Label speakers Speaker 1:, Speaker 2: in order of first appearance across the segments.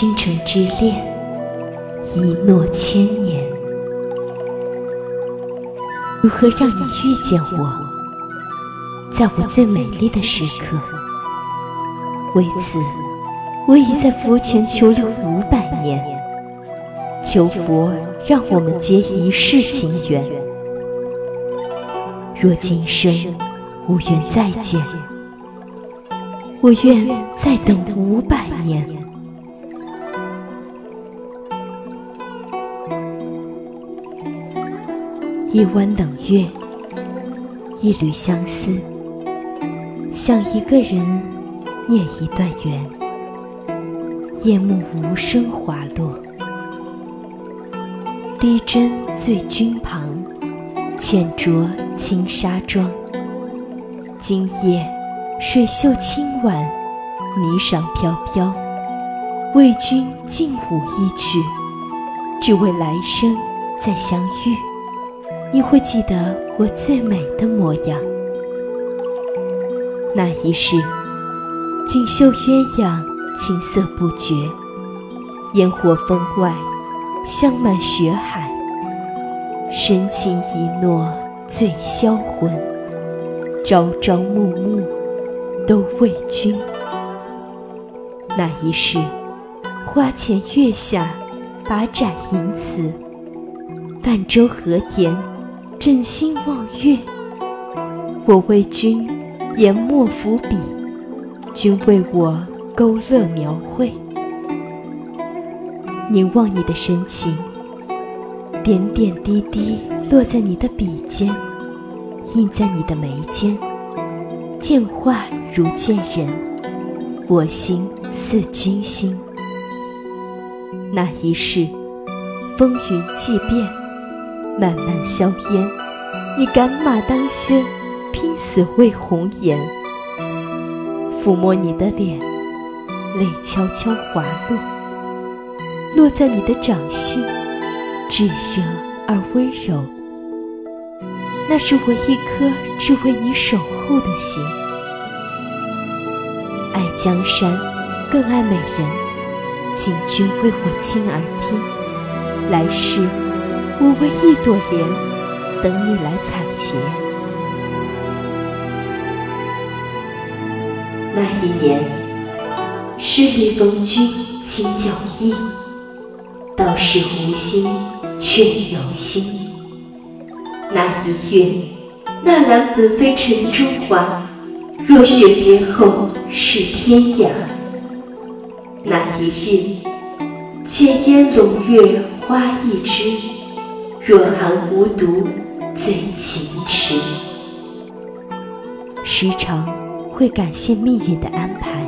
Speaker 1: 倾城之恋，一诺千年。如何让你遇见我，在我最美丽的时刻？为此，我已在佛前求了五百年，求佛让我们结一世情缘。若今生无缘再见，我愿再等五百年。一弯冷月，一缕相思，想一个人念一段缘，夜幕无声滑落，低斟醉君旁，浅酌轻纱妆。今夜水袖轻挽，霓裳飘飘，为君尽舞一曲，只为来生再相遇。你会记得我最美的模样。那一世，锦绣鸳鸯，琴瑟不绝；烟火风外，香满雪海。深情一诺，醉销魂。朝朝暮暮，都为君。那一世，花前月下，把盏吟词，泛舟河田。枕心望月，我为君研墨伏笔，君为我勾勒描绘。凝望你的神情，点点滴滴落在你的笔尖，印在你的眉间，见画如见人，我心似君心。那一世，风云际变。漫漫硝烟，你赶马当先，拼死为红颜。抚摸你的脸，泪悄悄滑落，落在你的掌心，炙热而温柔。那是我一颗只为你守候的心。爱江山，更爱美人，请君为我倾耳听，来世。我为一朵莲，等你来采撷。那一年，十里逢君情有意，道是无心却有心。那一月，纳兰本非尘中花，若雪别后是天涯。那一日，浅烟笼月花一枝。若含无独醉情痴，时常会感谢命运的安排。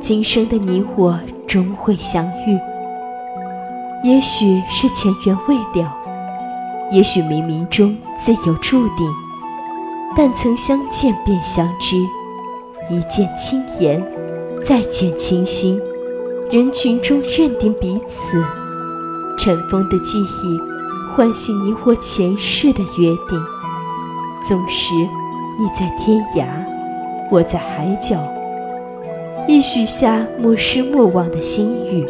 Speaker 1: 今生的你我终会相遇，也许是前缘未了，也许冥冥中自有注定。但曾相见便相知，一见倾言，再见倾心，人群中认定彼此，尘封的记忆。唤醒你我前世的约定，纵使你在天涯，我在海角，亦许下莫失莫忘的心语。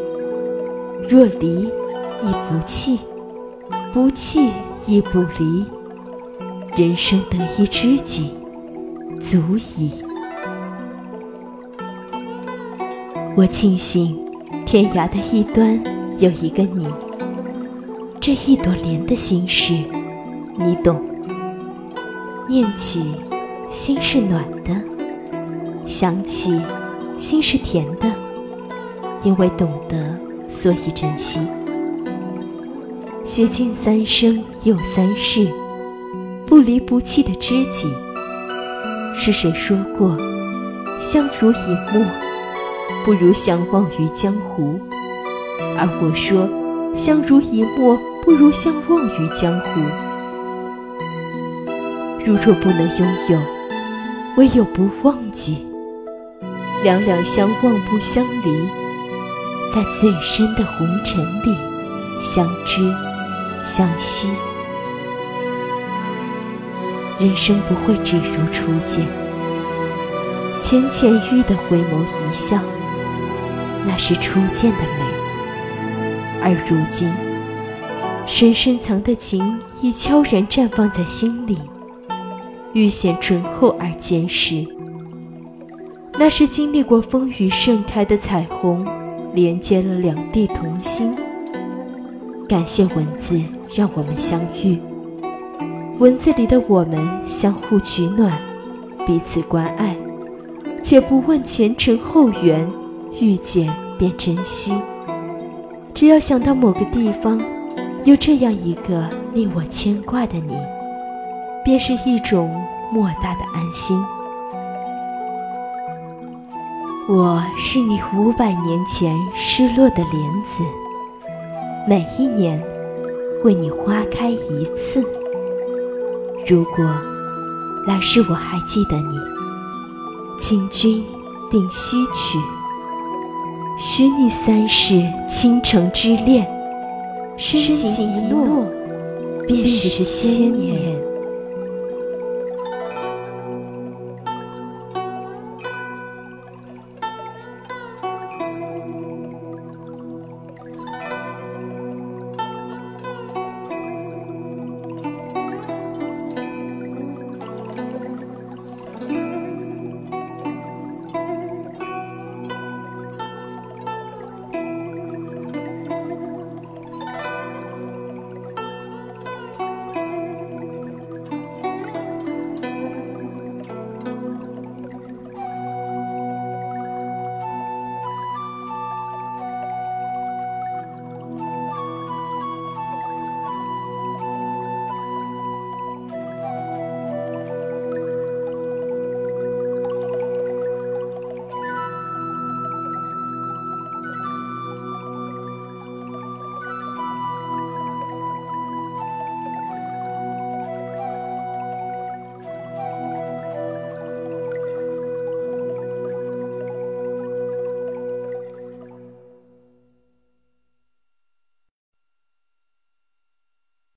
Speaker 1: 若离，亦不弃；不弃，亦不离。人生得一知己，足矣。我庆幸，天涯的一端有一个你。这一朵莲的心事，你懂。念起，心是暖的；想起，心是甜的。因为懂得，所以珍惜。写尽三生又三世，不离不弃的知己。是谁说过，相濡以沫，不如相忘于江湖？而我说，相濡以沫。不如相忘于江湖。如若不能拥有，唯有不忘记。两两相望不相离，在最深的红尘里相知相惜。人生不会只如初见，浅浅遇的回眸一笑，那是初见的美。而如今，深深藏的情已悄然绽放在心里，愈显醇厚而坚实。那是经历过风雨盛开的彩虹，连接了两地同心。感谢文字让我们相遇，文字里的我们相互取暖，彼此关爱，且不问前程后缘，遇见便珍惜。只要想到某个地方，有这样一个令我牵挂的你，便是一种莫大的安心。我是你五百年前失落的莲子，每一年为你花开一次。如果来世我还记得你，请君定西去，许你三世倾城之恋，深情一诺，便是千年。